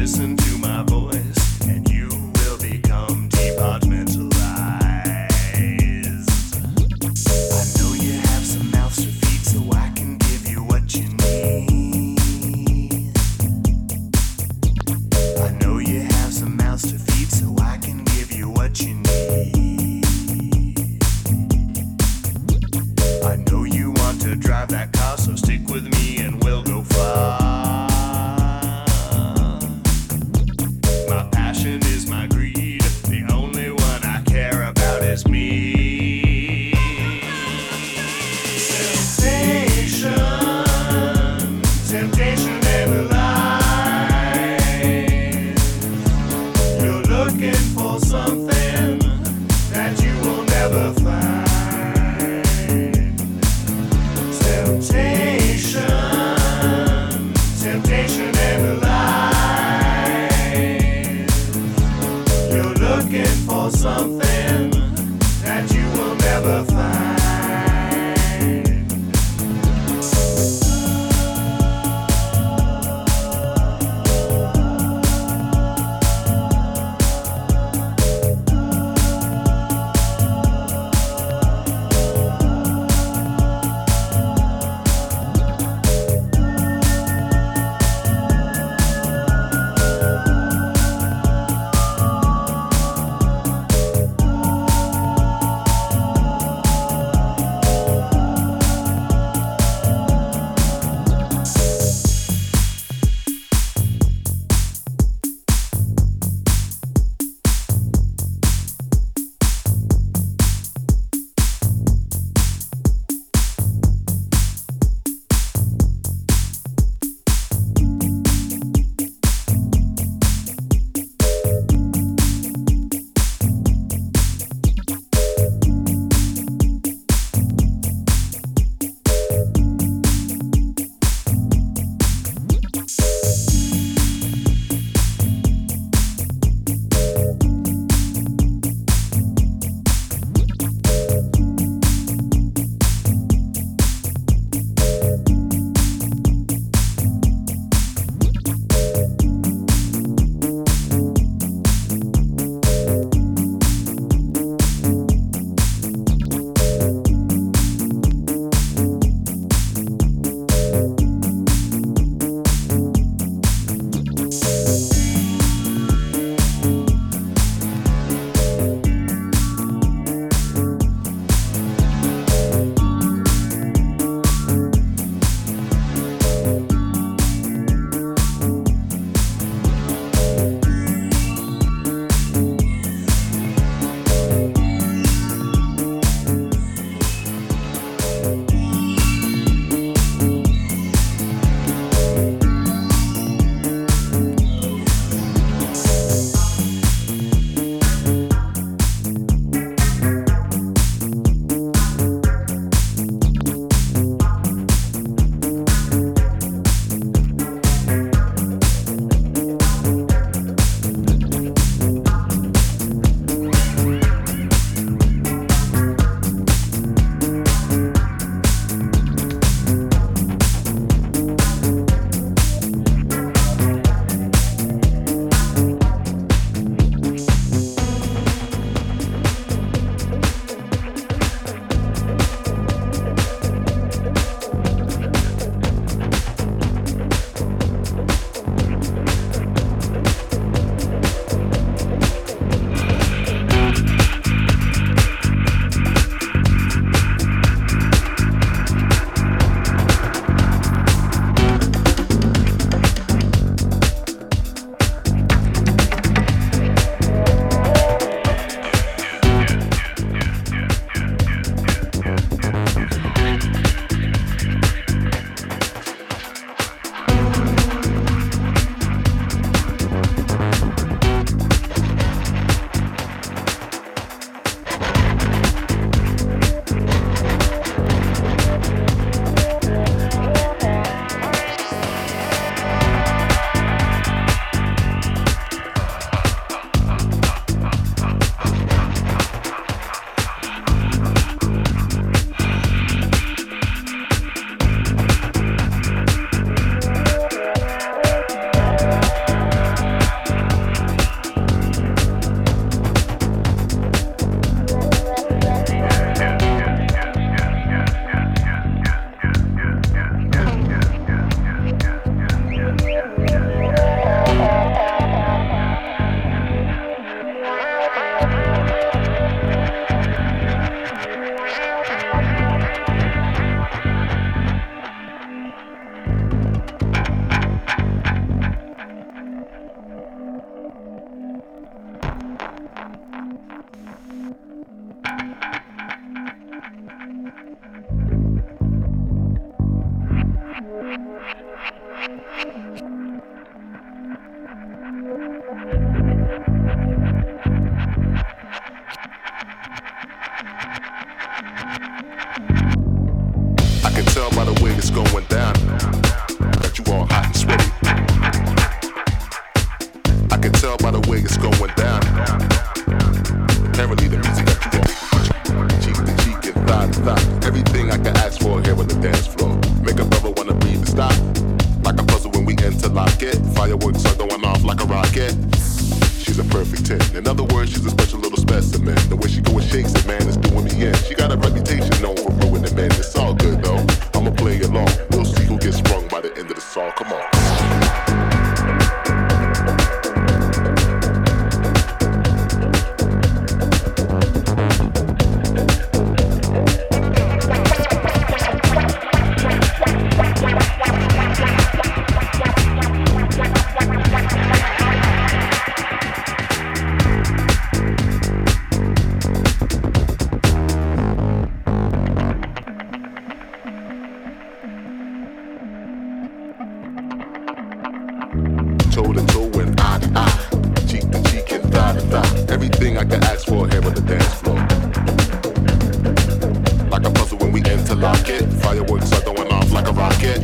listen to my voice. toe to toe and eye to eye, cheek to cheek and thigh to thigh. Everything I can ask for here on the dance floor. Like a puzzle when we interlock it, fireworks are going off like a rocket.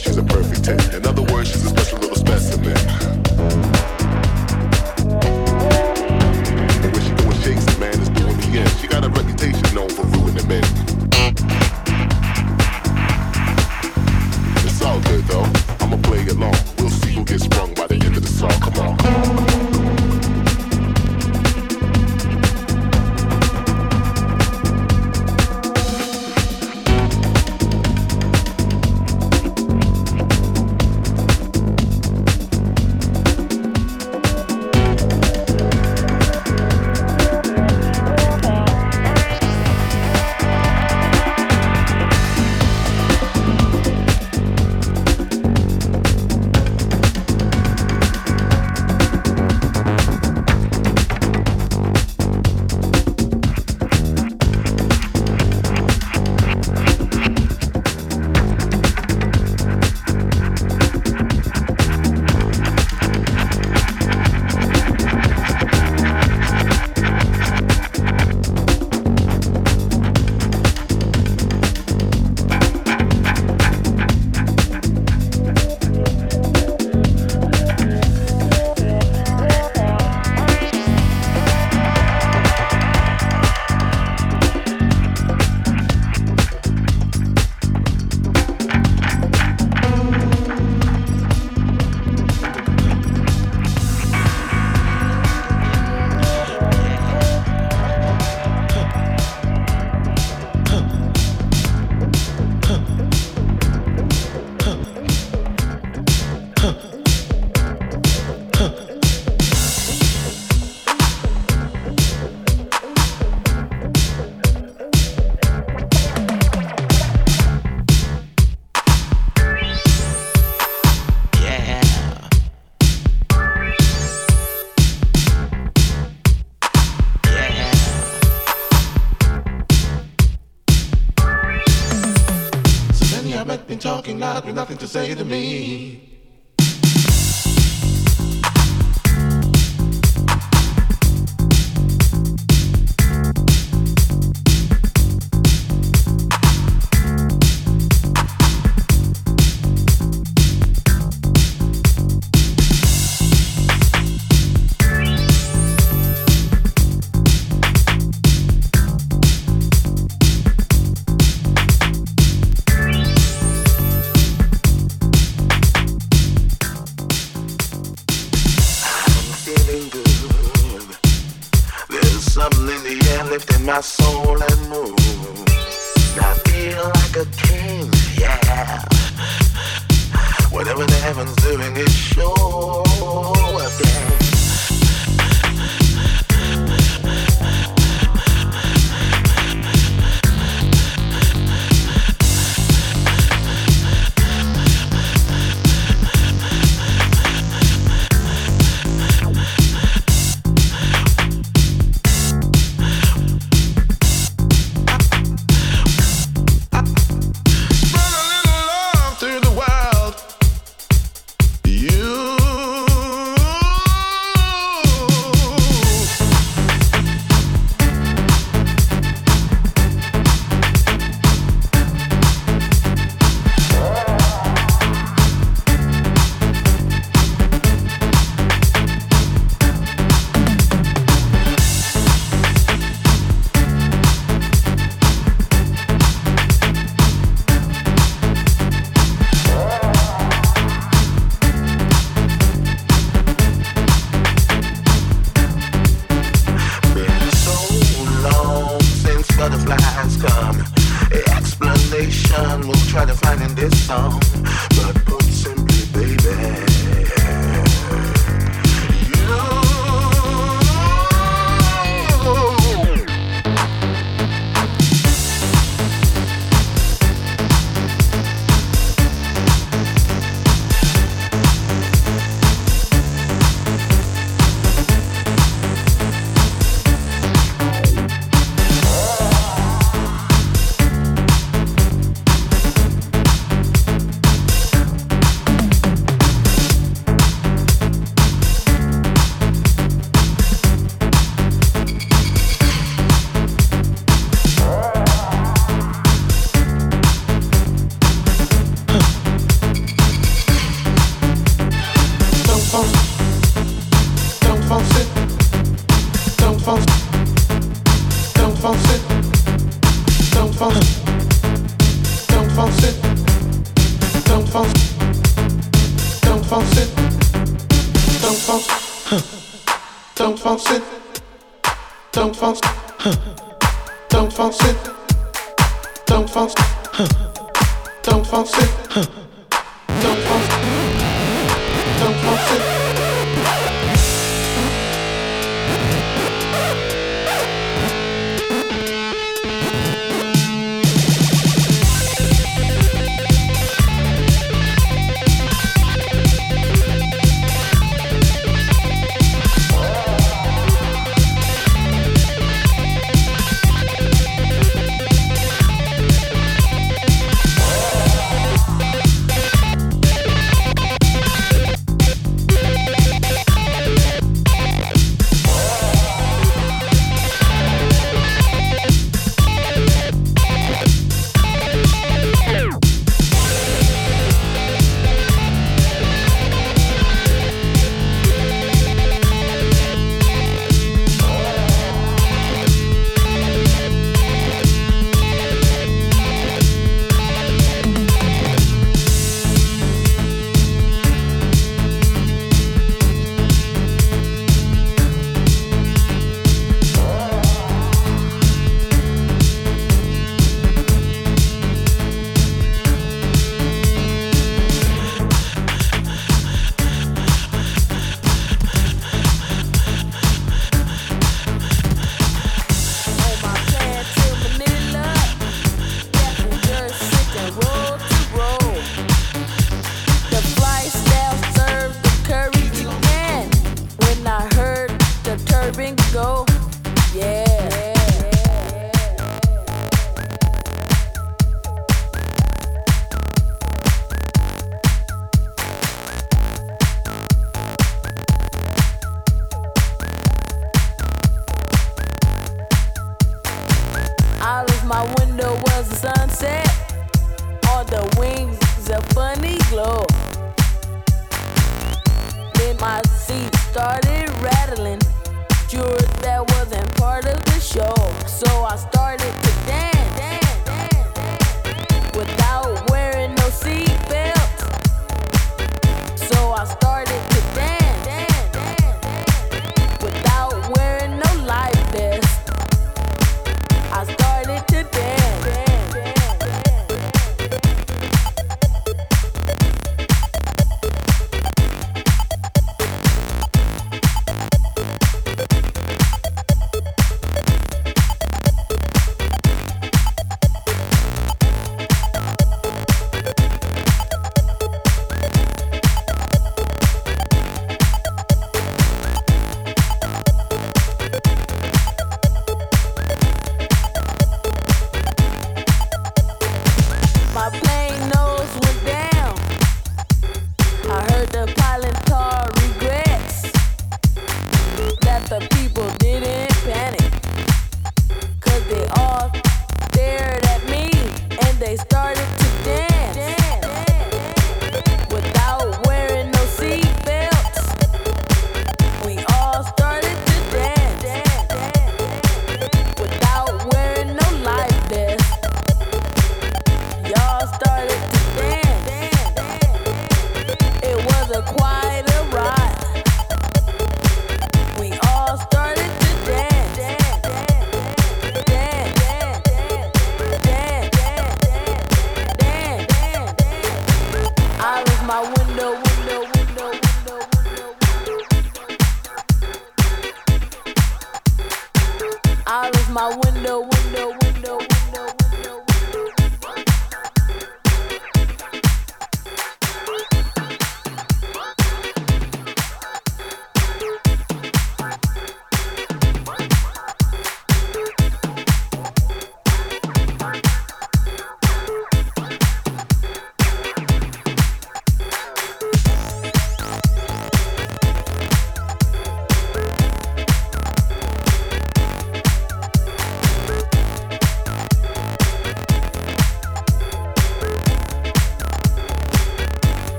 She's a perfect ten. In other words, she's a special little specimen. Don't force it. Don't force. Huh. Don't force it. Don't force. Huh. Don't force it. Huh. Don't force. Don't force it.